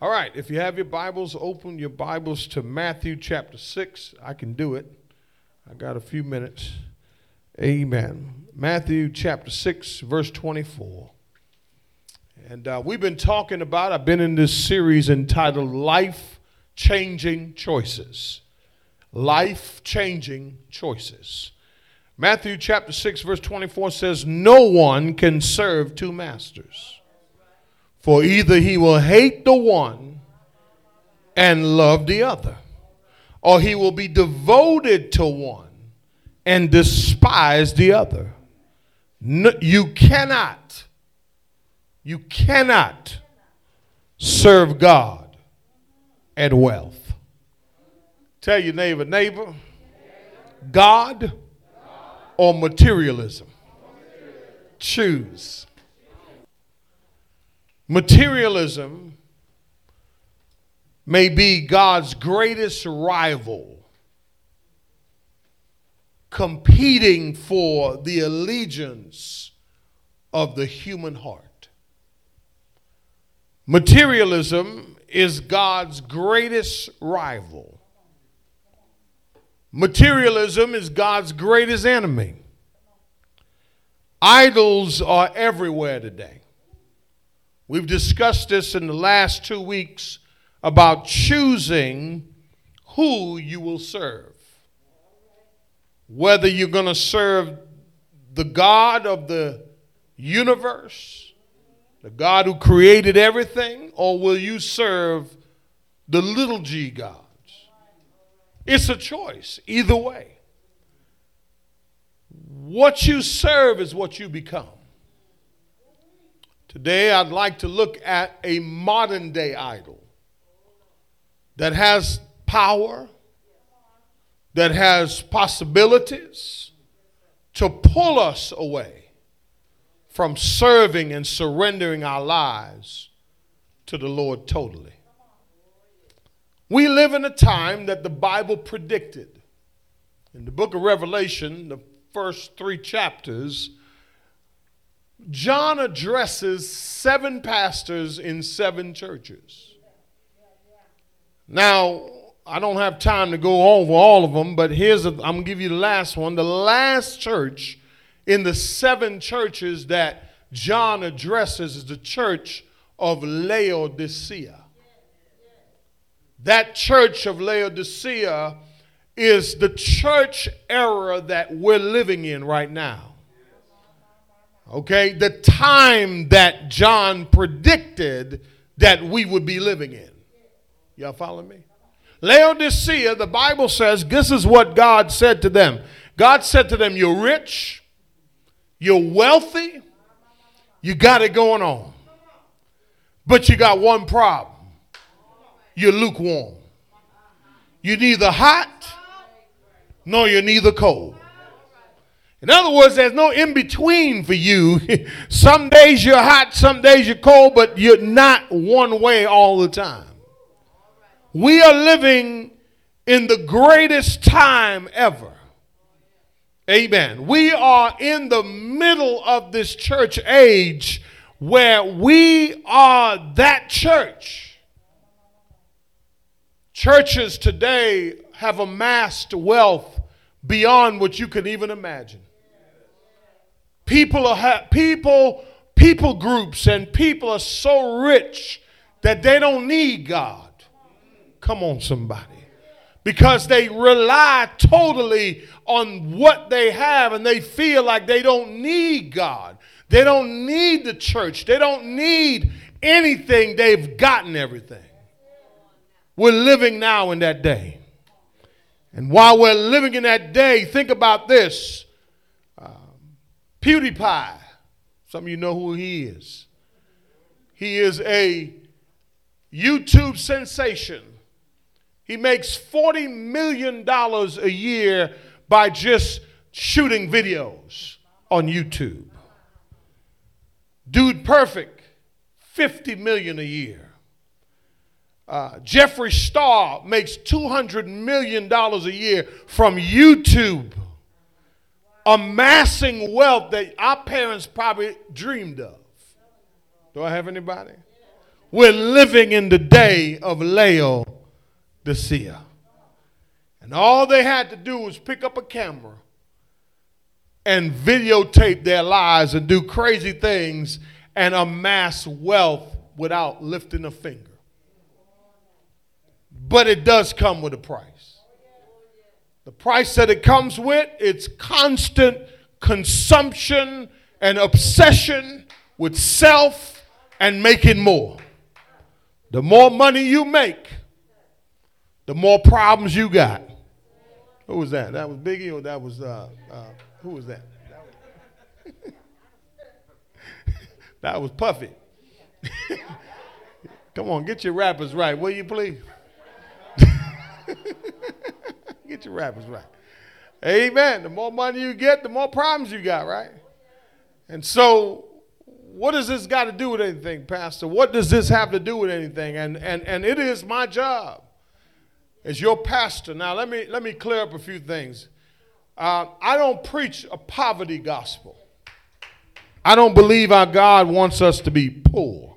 All right, if you have your Bibles, open your Bibles to Matthew chapter 6. I can do it. I got a few minutes. Amen. Matthew chapter 6, verse 24. And uh, we've been talking about, I've been in this series entitled Life Changing Choices. Life Changing Choices. Matthew chapter 6, verse 24 says, No one can serve two masters. For either he will hate the one and love the other, or he will be devoted to one and despise the other. No, you cannot, you cannot serve God and wealth. Tell your neighbor, neighbor, God or materialism? Choose. Materialism may be God's greatest rival, competing for the allegiance of the human heart. Materialism is God's greatest rival. Materialism is God's greatest enemy. Idols are everywhere today. We've discussed this in the last two weeks about choosing who you will serve. Whether you're going to serve the God of the universe, the God who created everything, or will you serve the little g gods? It's a choice, either way. What you serve is what you become. Today, I'd like to look at a modern day idol that has power, that has possibilities to pull us away from serving and surrendering our lives to the Lord totally. We live in a time that the Bible predicted. In the book of Revelation, the first three chapters, John addresses seven pastors in seven churches. Now, I don't have time to go over all of them, but here's a, I'm going to give you the last one. The last church in the seven churches that John addresses is the church of Laodicea. That church of Laodicea is the church era that we're living in right now. Okay, the time that John predicted that we would be living in. Y'all follow me? Laodicea, the Bible says, this is what God said to them. God said to them, You're rich, you're wealthy, you got it going on. But you got one problem you're lukewarm. You're neither hot nor you're neither cold. In other words, there's no in between for you. some days you're hot, some days you're cold, but you're not one way all the time. We are living in the greatest time ever. Amen. We are in the middle of this church age where we are that church. Churches today have amassed wealth beyond what you can even imagine. People are ha- people people groups and people are so rich that they don't need God. Come on somebody. Because they rely totally on what they have and they feel like they don't need God. They don't need the church. They don't need anything. They've gotten everything. We're living now in that day. And while we're living in that day, think about this. PewDiePie. Some of you know who he is. He is a YouTube sensation. He makes $40 million a year by just shooting videos on YouTube. Dude Perfect, 50 million a year. Uh, Jeffree Star makes $200 million a year from YouTube amassing wealth that our parents probably dreamed of. Do I have anybody? We're living in the day of Leo Laodicea. And all they had to do was pick up a camera and videotape their lives and do crazy things and amass wealth without lifting a finger. But it does come with a price. The price that it comes with, it's constant consumption and obsession with self and making more. The more money you make, the more problems you got. Who was that? That was Biggie or that was, uh, uh, who was that? that was Puffy. Come on, get your rappers right, will you please? Get your rappers right. Amen. The more money you get, the more problems you got, right? And so, what does this got to do with anything, Pastor? What does this have to do with anything? And and and it is my job as your pastor. Now, let me let me clear up a few things. Uh, I don't preach a poverty gospel. I don't believe our God wants us to be poor.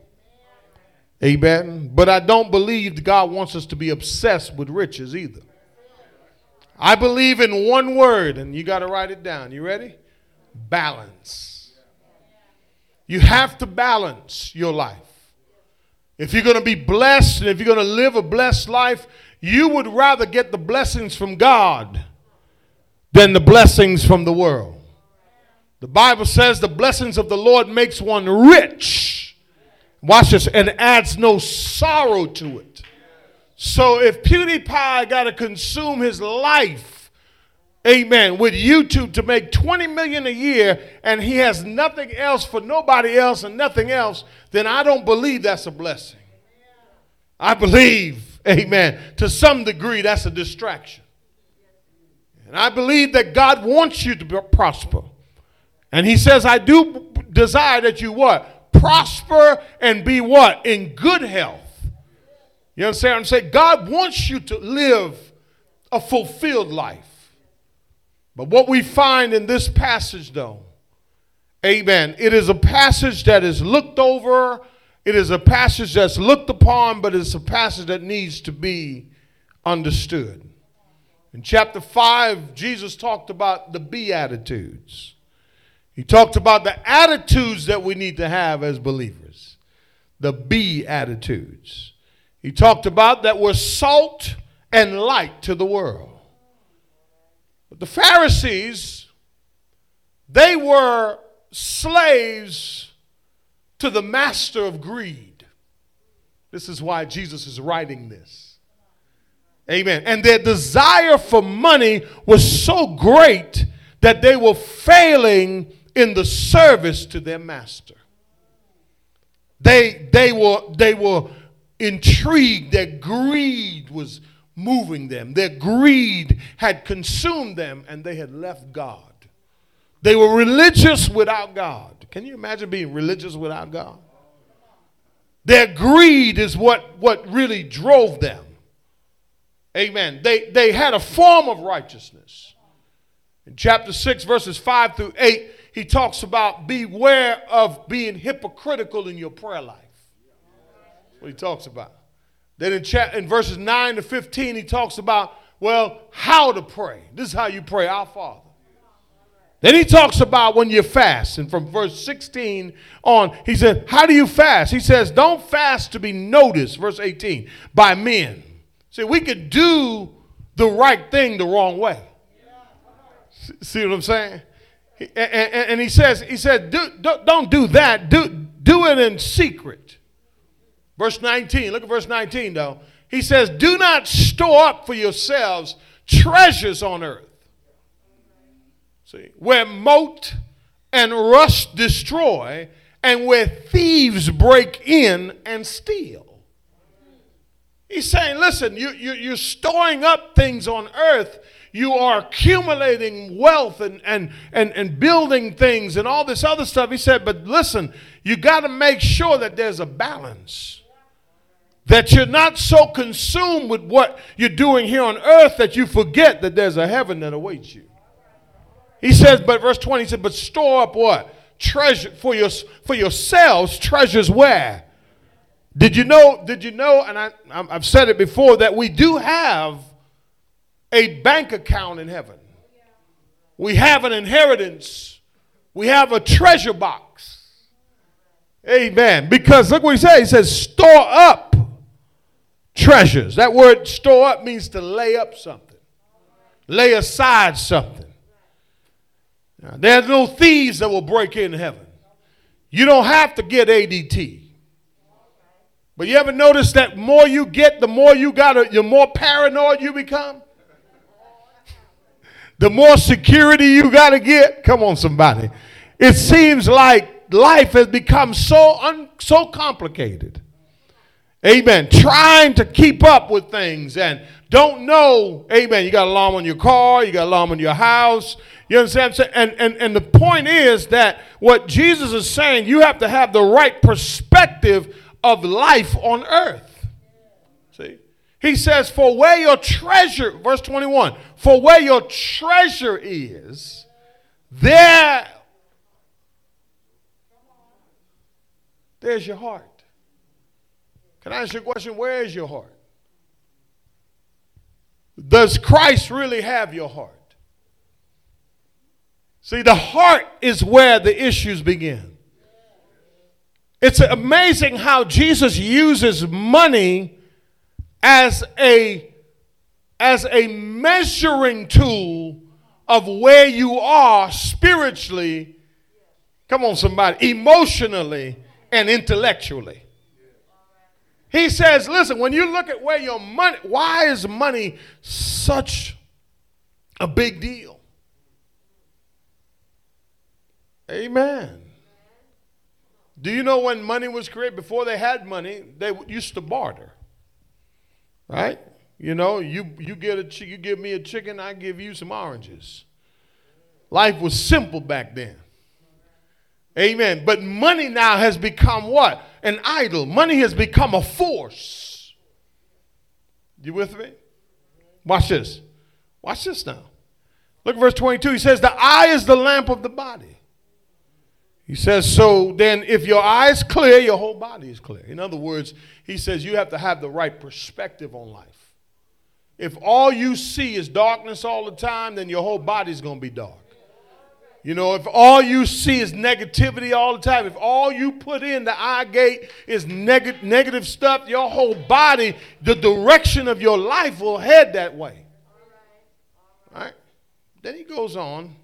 Amen. But I don't believe God wants us to be obsessed with riches either. I believe in one word, and you got to write it down. You ready? Balance. You have to balance your life. If you're going to be blessed and if you're going to live a blessed life, you would rather get the blessings from God than the blessings from the world. The Bible says the blessings of the Lord makes one rich. Watch this, and adds no sorrow to it. So if PewDiePie got to consume his life, amen, with YouTube to make 20 million a year and he has nothing else for nobody else and nothing else, then I don't believe that's a blessing. I believe, amen, to some degree that's a distraction. And I believe that God wants you to prosper. And he says, I do desire that you what? Prosper and be what? In good health you understand what I'm saying? God wants you to live a fulfilled life. But what we find in this passage, though, amen, it is a passage that is looked over, it is a passage that's looked upon, but it's a passage that needs to be understood. In chapter 5, Jesus talked about the Beatitudes. He talked about the attitudes that we need to have as believers. The Beatitudes. He talked about that we're salt and light to the world. But the Pharisees, they were slaves to the master of greed. This is why Jesus is writing this. Amen. And their desire for money was so great that they were failing in the service to their master. They, they, were, they were intrigued, their greed was moving them. Their greed had consumed them and they had left God. They were religious without God. Can you imagine being religious without God? Their greed is what, what really drove them. Amen. They, they had a form of righteousness. In chapter 6, verses 5 through 8, he talks about beware of being hypocritical in your prayer life what he talks about. Then in, in verses 9 to 15, he talks about, well, how to pray. This is how you pray, Our Father. Then he talks about when you fast. And from verse 16 on, he said, How do you fast? He says, Don't fast to be noticed, verse 18, by men. See, we could do the right thing the wrong way. See what I'm saying? And, and, and he says, he said, do, don't do that. Do, do it in secret. Verse 19, look at verse 19 though. He says, Do not store up for yourselves treasures on earth. See, where mote and rust destroy, and where thieves break in and steal. He's saying, listen, you, you, you're storing up things on earth. You are accumulating wealth and, and, and, and building things and all this other stuff. He said, but listen, you got to make sure that there's a balance. That you're not so consumed with what you're doing here on earth that you forget that there's a heaven that awaits you. He says, but verse 20 he said, but store up what? Treasure for your for yourselves, treasures where? Did you know? Did you know? And I, I've said it before that we do have a bank account in heaven. We have an inheritance. We have a treasure box. Amen. Because look what he says. He says, store up treasures. That word store up means to lay up something, lay aside something. Now, there's no thieves that will break in heaven. You don't have to get ADT. But you ever notice that more you get, the more you got to, the more paranoid you become? the more security you got to get. Come on, somebody. It seems like life has become so un, so complicated. Amen. Trying to keep up with things and don't know. Amen. You got alarm on your car, you got alarm on your house. You understand? And, and, and the point is that what Jesus is saying, you have to have the right perspective of life on earth. See? He says, For where your treasure, verse 21, for where your treasure is, there, there's your heart. Can I ask you a question? Where is your heart? Does Christ really have your heart? See, the heart is where the issues begin. It's amazing how Jesus uses money as a, as a measuring tool of where you are spiritually, come on, somebody, emotionally and intellectually. He says, listen, when you look at where your money, why is money such a big deal? Amen. Do you know when money was created? Before they had money, they used to barter. Right? You know, you, you, get a, you give me a chicken, I give you some oranges. Life was simple back then. Amen. But money now has become what? An idol. Money has become a force. You with me? Watch this. Watch this now. Look at verse 22. He says, The eye is the lamp of the body. He says, so then if your eye's clear, your whole body is clear. In other words, he says you have to have the right perspective on life. If all you see is darkness all the time, then your whole body's going to be dark. You know, if all you see is negativity all the time, if all you put in the eye gate is neg- negative stuff, your whole body, the direction of your life will head that way. All right? Then he goes on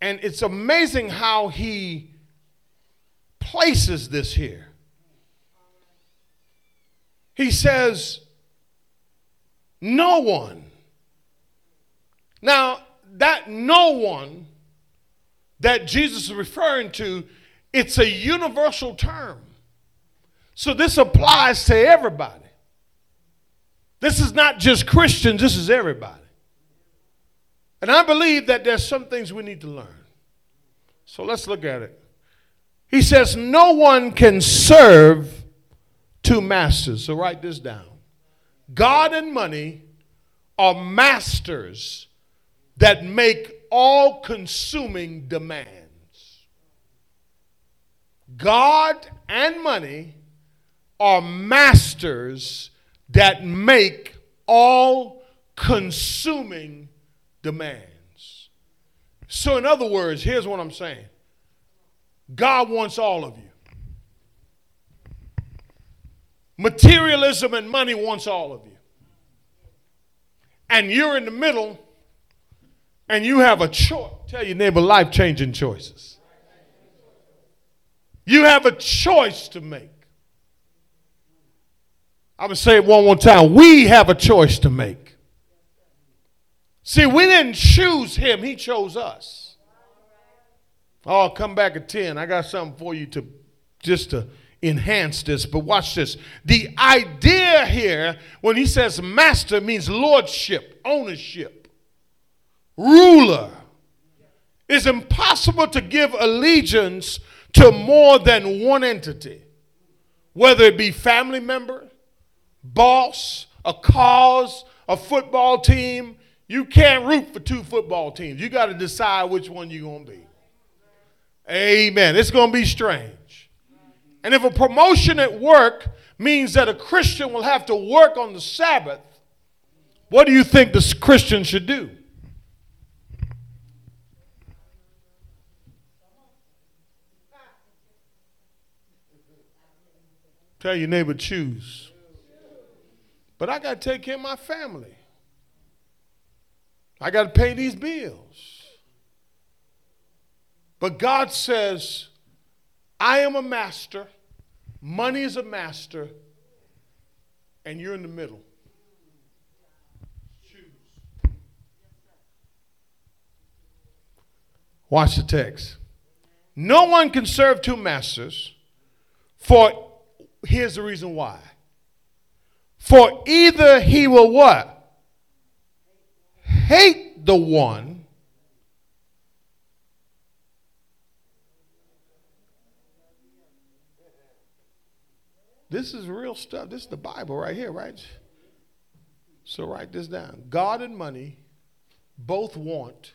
and it's amazing how he places this here. He says, No one. Now, that no one that Jesus is referring to, it's a universal term. So this applies to everybody. This is not just Christians, this is everybody. And I believe that there's some things we need to learn. So let's look at it. He says, No one can serve two masters. So write this down. God and money are masters that make all consuming demands. God and money are masters that make all consuming demands. So, in other words, here's what I'm saying God wants all of you. Materialism and money wants all of you. And you're in the middle and you have a choice. Tell your neighbor life changing choices. You have a choice to make. I'm going to say it one more time. We have a choice to make. See, we didn't choose him, he chose us. Oh, I'll come back at 10. I got something for you to just to enhance this, but watch this. The idea here, when he says master, means lordship, ownership, ruler. It's impossible to give allegiance to more than one entity, whether it be family member, boss, a cause, a football team, you can't root for two football teams. You got to decide which one you're going to be. Amen. It's going to be strange. And if a promotion at work means that a Christian will have to work on the Sabbath, what do you think this Christian should do? Tell your neighbor, choose. But I got to take care of my family. I got to pay these bills. But God says, I am a master, money is a master, and you're in the middle. Choose. Watch the text. No one can serve two masters, for here's the reason why. For either he will what? Hate the one This is real stuff. This is the Bible right here, right? So write this down. God and money both want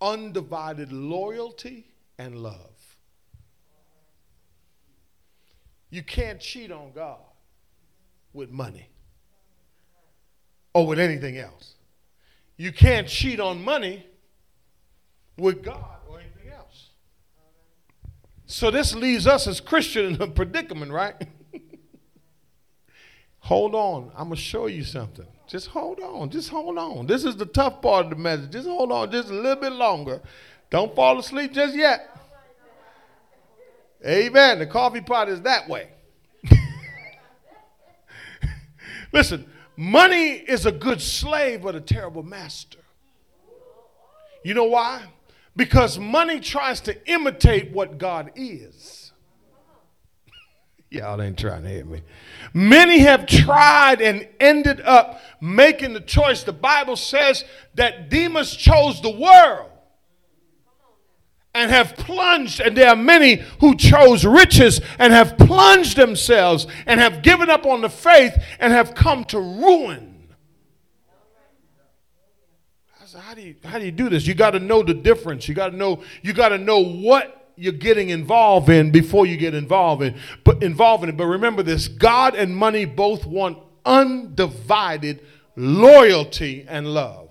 undivided loyalty and love. You can't cheat on God with money or with anything else. You can't cheat on money with God or anything else. So this leaves us as Christians in a predicament, right? hold on. I'm going to show you something. Just hold on. Just hold on. This is the tough part of the message. Just hold on just a little bit longer. Don't fall asleep just yet. Amen. The coffee pot is that way. Listen, money is a good slave but a terrible master. You know why? Because money tries to imitate what God is. Y'all ain't trying to hear me. Many have tried and ended up making the choice. The Bible says that Demas chose the world and have plunged, and there are many who chose riches and have plunged themselves and have given up on the faith and have come to ruin. how do you how do you do this? You got to know the difference. You got to know you got to know what you're getting involved in before you get involved in but involved in it. But remember this: God and money both want undivided loyalty and love.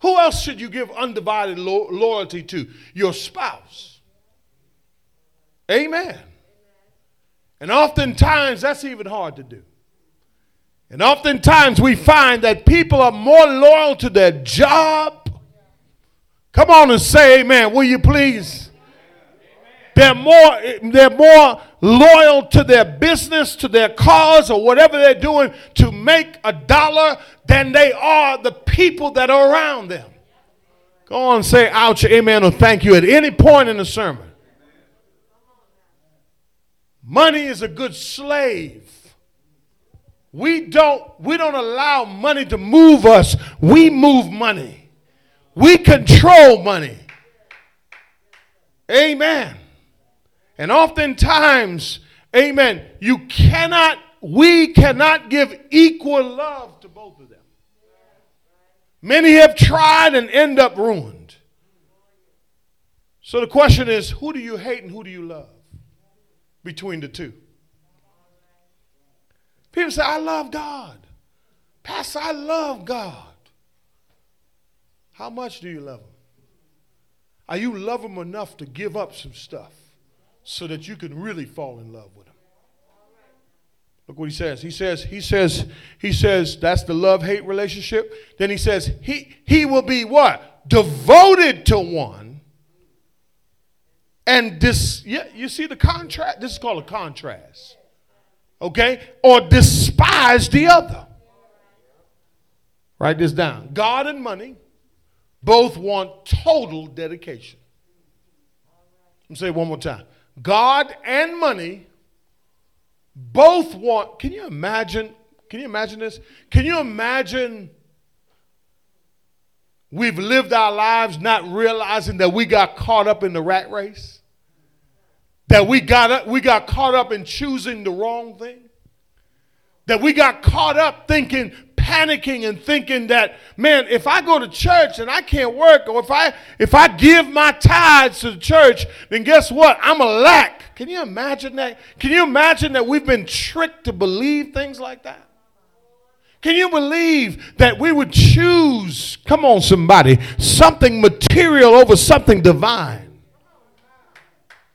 Who else should you give undivided lo- loyalty to? Your spouse. Amen. And oftentimes that's even hard to do. And oftentimes we find that people are more loyal to their job. Come on and say amen, will you please? They're more, they're more loyal to their business, to their cause, or whatever they're doing to make a dollar than they are the people that are around them. Go on and say ouch, amen, or thank you at any point in the sermon. Money is a good slave. We don't, we don't allow money to move us. We move money. We control money. Amen. And oftentimes, amen, you cannot, we cannot give equal love to both of them. Many have tried and end up ruined. So the question is who do you hate and who do you love between the two? People say, I love God. Pastor, I love God. How much do you love Him? Are you love Him enough to give up some stuff? So that you can really fall in love with him. Look what he says. He says, he says, he says, that's the love-hate relationship. Then he says, he, he will be what? Devoted to one. And this, yeah, you see the contrast? This is called a contrast. Okay? Or despise the other. Write this down. God and money both want total dedication. Let me say it one more time. God and money both want. Can you imagine? Can you imagine this? Can you imagine we've lived our lives not realizing that we got caught up in the rat race? That we got we got caught up in choosing the wrong thing? That we got caught up thinking panicking and thinking that, man, if I go to church and I can't work, or if I if I give my tithes to the church, then guess what? I'm a lack. Can you imagine that? Can you imagine that we've been tricked to believe things like that? Can you believe that we would choose, come on, somebody, something material over something divine?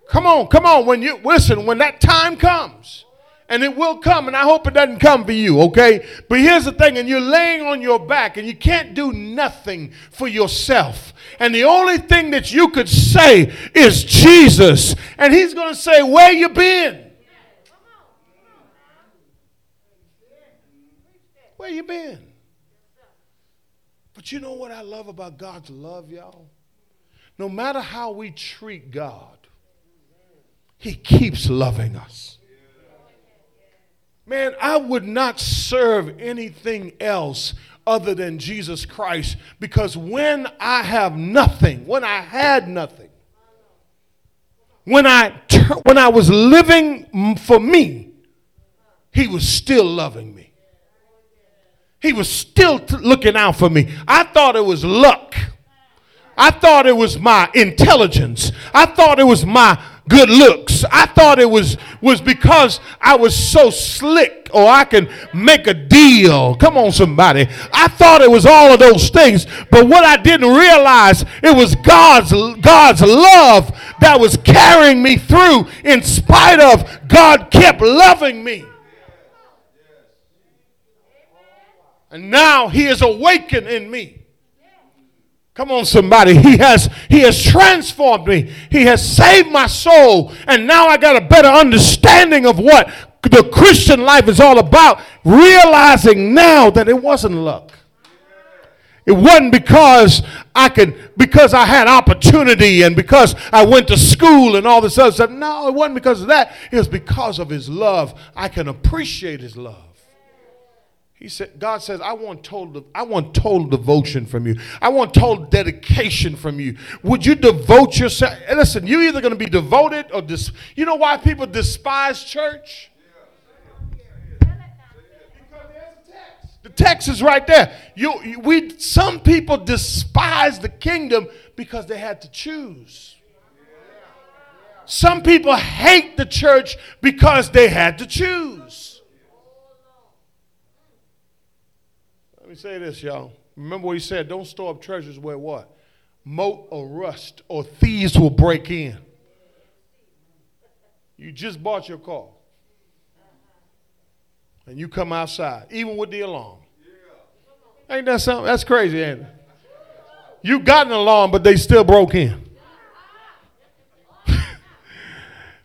Come on, come on. When you listen, when that time comes, and it will come, and I hope it doesn't come for you, okay? But here's the thing, and you're laying on your back, and you can't do nothing for yourself. And the only thing that you could say is Jesus. And he's going to say, Where you been? Where you been? But you know what I love about God's love, y'all? No matter how we treat God, He keeps loving us. Man, I would not serve anything else other than Jesus Christ because when I have nothing, when I had nothing, when I when I was living for me, he was still loving me. He was still t- looking out for me. I thought it was luck. I thought it was my intelligence. I thought it was my good looks. I thought it was was because I was so slick or I can make a deal. Come on somebody. I thought it was all of those things, but what I didn't realize it was God's God's love that was carrying me through in spite of God kept loving me. And now he is awakened in me. Come on, somebody. He has He has transformed me. He has saved my soul. And now I got a better understanding of what the Christian life is all about. Realizing now that it wasn't luck. It wasn't because I could, because I had opportunity and because I went to school and all this other stuff. No, it wasn't because of that. It was because of His love. I can appreciate His love. He said, God says, I want total, I want total devotion from you. I want total dedication from you. Would you devote yourself? Listen, you're either going to be devoted or dis. You know why people despise church? The text is right there. You, we, some people despise the kingdom because they had to choose. Some people hate the church because they had to choose. Me say this, y'all. Remember what he said don't store up treasures where what? Moat or rust or thieves will break in. You just bought your car. And you come outside, even with the alarm. Ain't that something? That's crazy, ain't it? You got an alarm, but they still broke in.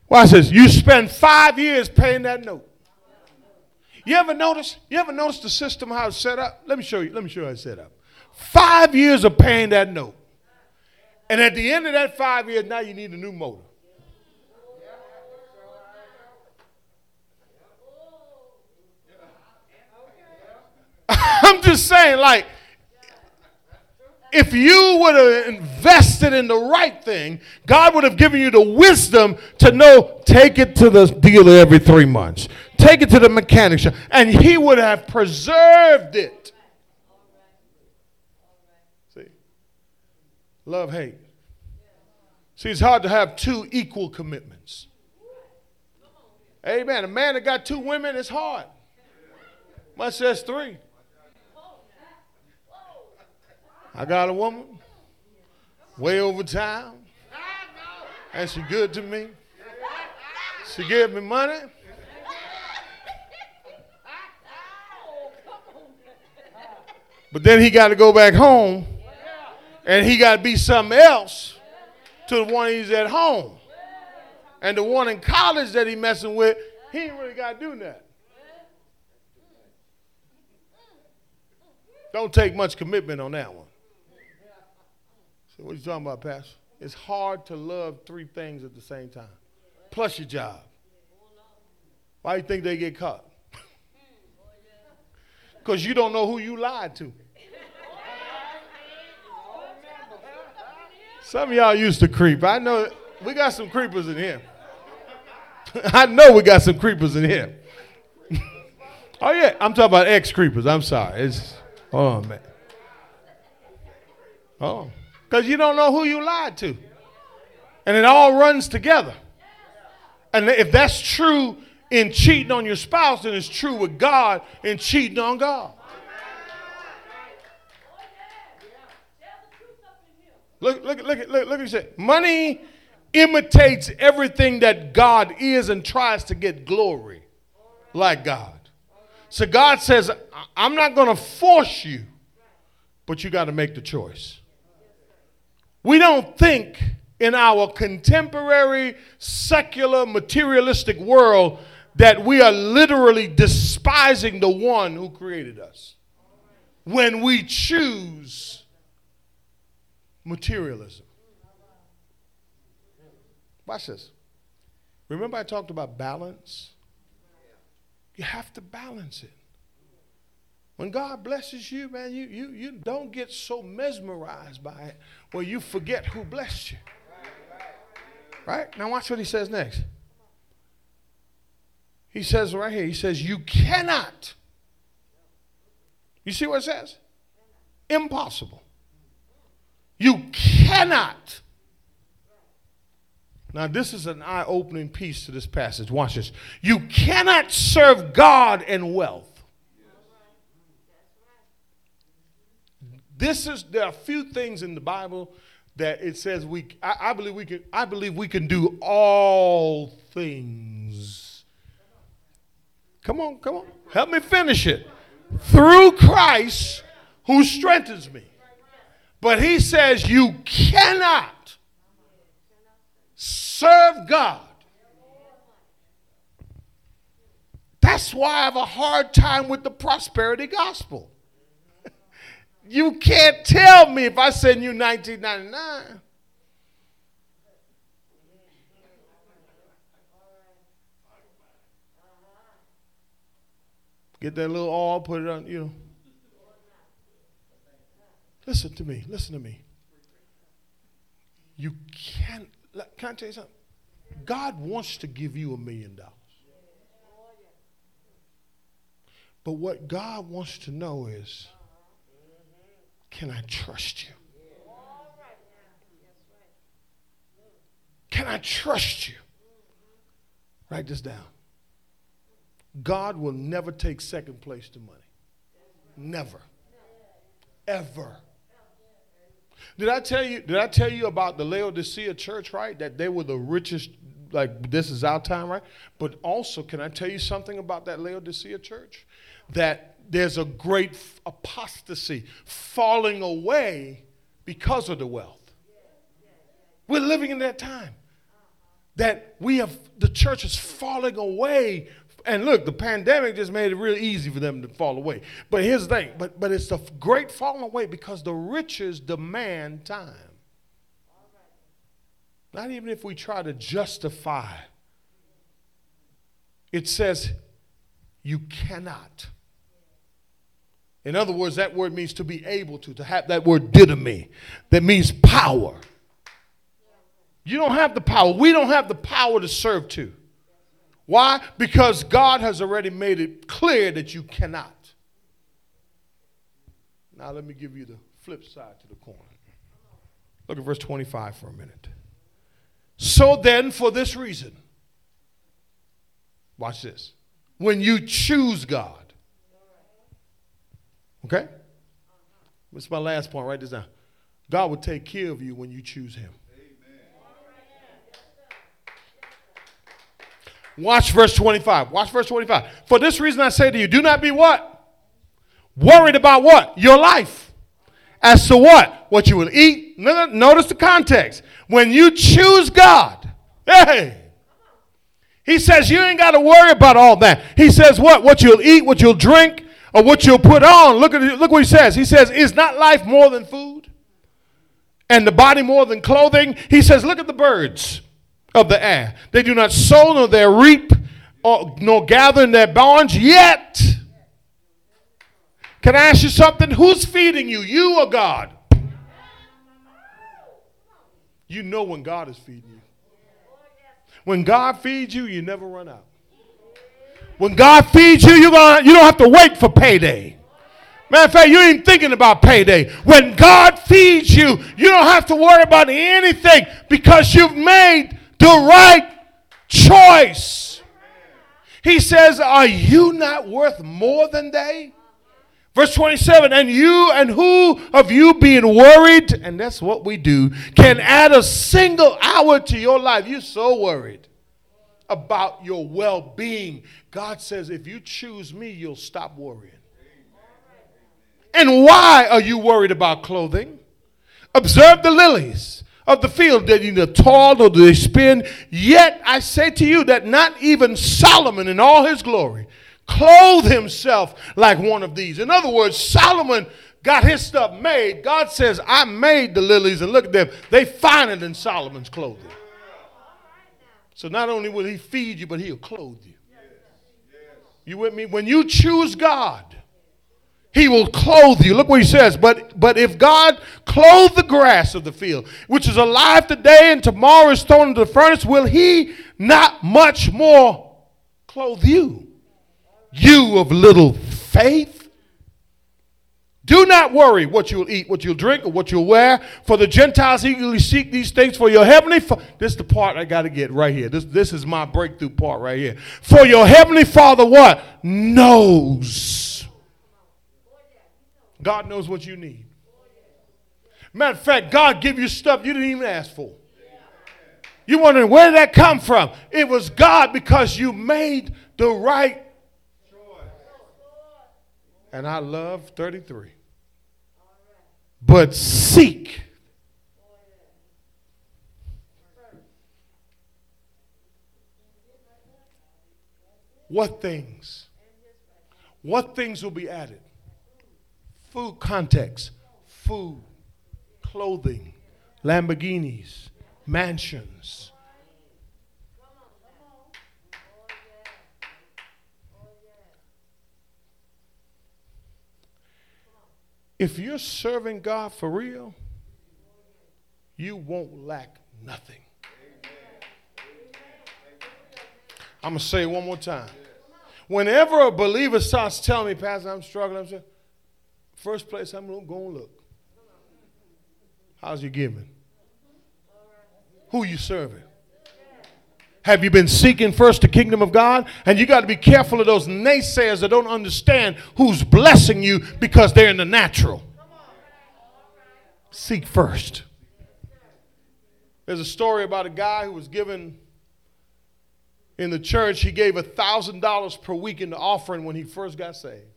Watch this. You spend five years paying that note. You ever notice? You ever notice the system how it's set up? Let me show you. Let me show you how it's set up. Five years of paying that note, and at the end of that five years, now you need a new motor. I'm just saying, like, if you would have invested in the right thing, God would have given you the wisdom to know take it to the dealer every three months, take it to the mechanic shop, and He would have preserved it. See, love, hate. See, it's hard to have two equal commitments. Amen. A man that got two women, it's hard. Much says three. I got a woman way over town, and she good to me. She gave me money. But then he got to go back home, and he got to be something else to the one he's at home. And the one in college that he messing with, he ain't really got to do that. Don't take much commitment on that one. So what are you talking about, Pastor? It's hard to love three things at the same time, plus your job. Why do you think they get caught? Because you don't know who you lied to. Some of y'all used to creep. I know we got some creepers in here. I know we got some creepers in here. Oh yeah, I'm talking about ex creepers. I'm sorry. It's oh man. Oh, because you don't know who you lied to, and it all runs together. And if that's true in cheating on your spouse, then it's true with God in cheating on God. Look, look, look, look, look, look he said. Money imitates everything that God is and tries to get glory like God. So God says, I'm not going to force you, but you got to make the choice. We don't think in our contemporary, secular, materialistic world that we are literally despising the one who created us when we choose materialism. Watch this. Remember, I talked about balance? You have to balance it. When God blesses you, man, you, you, you don't get so mesmerized by it where you forget who blessed you. Right? Now, watch what he says next. He says right here, he says, You cannot. You see what it says? Impossible. You cannot. Now, this is an eye opening piece to this passage. Watch this. You cannot serve God and wealth. This is there are a few things in the Bible that it says we I, I believe we can I believe we can do all things. Come on, come on. Help me finish it. Through Christ who strengthens me. But he says you cannot serve God. That's why I have a hard time with the prosperity gospel. you can't tell me if I send you 1999. Get that little oil, put it on, you know. Listen to me. Listen to me. You can't. Can I tell you something? God wants to give you a million dollars. But what God wants to know is can I trust you? Can I trust you? Write this down. God will never take second place to money. Never. Ever. Did I tell you? Did I tell you about the Laodicea church? Right, that they were the richest. Like this is our time, right? But also, can I tell you something about that Laodicea church? That there's a great apostasy, falling away because of the wealth. We're living in that time that we have the church is falling away and look, the pandemic just made it real easy for them to fall away. But here's the thing, but, but it's the great falling away because the riches demand time. Not even if we try to justify. It says you cannot. In other words, that word means to be able to, to have that word didomi, that means power. You don't have the power. We don't have the power to serve to. Why? Because God has already made it clear that you cannot. Now, let me give you the flip side to the coin. Look at verse 25 for a minute. So then, for this reason, watch this. When you choose God, okay? This is my last point. Write this down. God will take care of you when you choose Him. Watch verse 25. Watch verse 25. For this reason I say to you, do not be what? Worried about what? Your life. As to what? What you will eat. Notice the context. When you choose God, hey, he says you ain't got to worry about all that. He says what? What you'll eat, what you'll drink, or what you'll put on. Look at look what he says. He says, "Is not life more than food, and the body more than clothing?" He says, "Look at the birds of the air. They do not sow nor they reap or, nor gather in their barns yet. Can I ask you something? Who's feeding you, you or God? You know when God is feeding you. When God feeds you, you never run out. When God feeds you, you're gonna, you don't have to wait for payday. Matter of fact, you ain't thinking about payday. When God feeds you, you don't have to worry about anything because you've made the right choice. He says, Are you not worth more than they? Verse 27 And you and who of you being worried, and that's what we do, can add a single hour to your life? You're so worried about your well being. God says, If you choose me, you'll stop worrying. And why are you worried about clothing? Observe the lilies of the field that neither toil nor do they spin. Yet I say to you that not even Solomon in all his glory clothed himself like one of these. In other words, Solomon got his stuff made. God says, I made the lilies, and look at them. They finer than Solomon's clothing. So not only will he feed you, but he'll clothe you. You with me? When you choose God, he will clothe you. Look what he says. But but if God clothe the grass of the field, which is alive today and tomorrow is thrown into the furnace, will he not much more clothe you? You of little faith. Do not worry what you'll eat, what you'll drink, or what you'll wear. For the Gentiles eagerly seek these things for your heavenly. This is the part I got to get right here. This, this is my breakthrough part right here. For your heavenly Father, what knows God knows what you need. Matter of fact, God give you stuff you didn't even ask for. You wondering where did that come from? It was God because you made the right choice. And I love 33. But seek. What things? What things will be added? Food context, food, clothing, Lamborghinis, mansions. If you're serving God for real, you won't lack nothing. I'm going to say it one more time. Whenever a believer starts telling me, Pastor, I'm struggling, I'm saying, First place I'm going to look. How's your giving? Who you serving? Have you been seeking first the kingdom of God? And you got to be careful of those naysayers that don't understand who's blessing you because they're in the natural. Seek first. There's a story about a guy who was given in the church, he gave a $1,000 per week in the offering when he first got saved.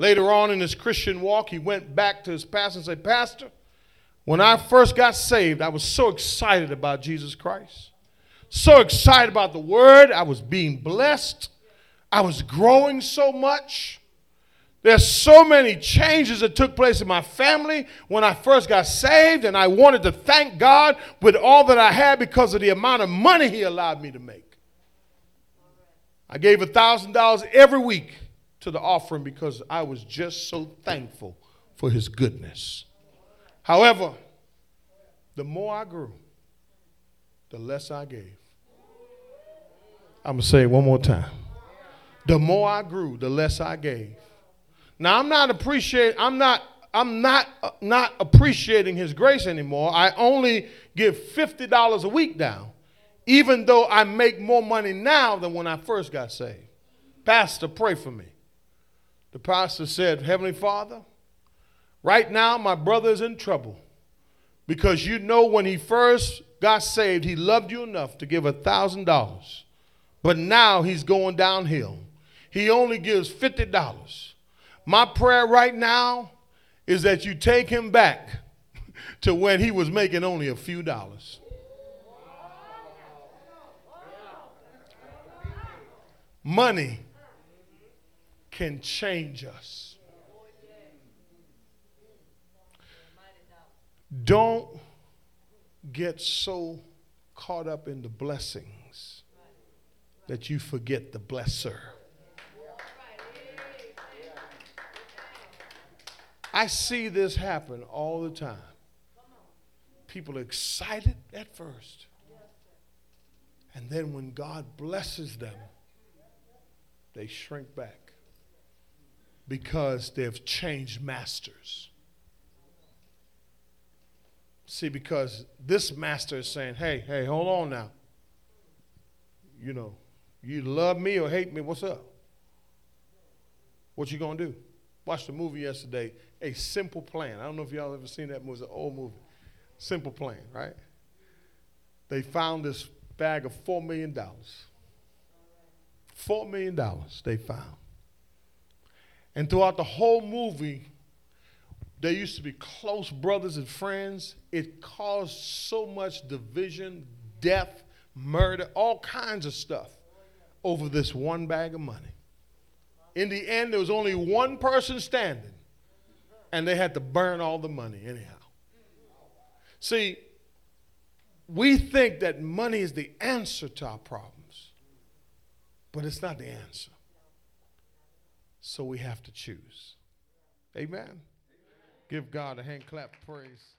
Later on in his Christian walk, he went back to his pastor and said, Pastor, when I first got saved, I was so excited about Jesus Christ. So excited about the word. I was being blessed. I was growing so much. There's so many changes that took place in my family when I first got saved, and I wanted to thank God with all that I had because of the amount of money He allowed me to make. I gave $1,000 every week to the offering because I was just so thankful for his goodness. However, the more I grew, the less I gave. I'm going to say it one more time. The more I grew, the less I gave. Now I'm not appreciating I'm not I'm not uh, not appreciating his grace anymore. I only give $50 a week now, even though I make more money now than when I first got saved. Pastor, pray for me. The pastor said, Heavenly Father, right now my brother is in trouble because you know when he first got saved, he loved you enough to give a $1,000. But now he's going downhill. He only gives $50. My prayer right now is that you take him back to when he was making only a few dollars. Money can change us. Don't get so caught up in the blessings that you forget the blesser. I see this happen all the time. People are excited at first. And then when God blesses them, they shrink back because they've changed masters. See, because this master is saying, hey, hey, hold on now. You know, you love me or hate me, what's up? What you gonna do? Watched the movie yesterday, A Simple Plan. I don't know if y'all ever seen that movie, it's an old movie. Simple Plan, right? They found this bag of $4 million. $4 million they found. And throughout the whole movie, they used to be close brothers and friends. It caused so much division, death, murder, all kinds of stuff over this one bag of money. In the end, there was only one person standing, and they had to burn all the money anyhow. See, we think that money is the answer to our problems, but it's not the answer. So we have to choose. Amen. Give God a hand clap praise.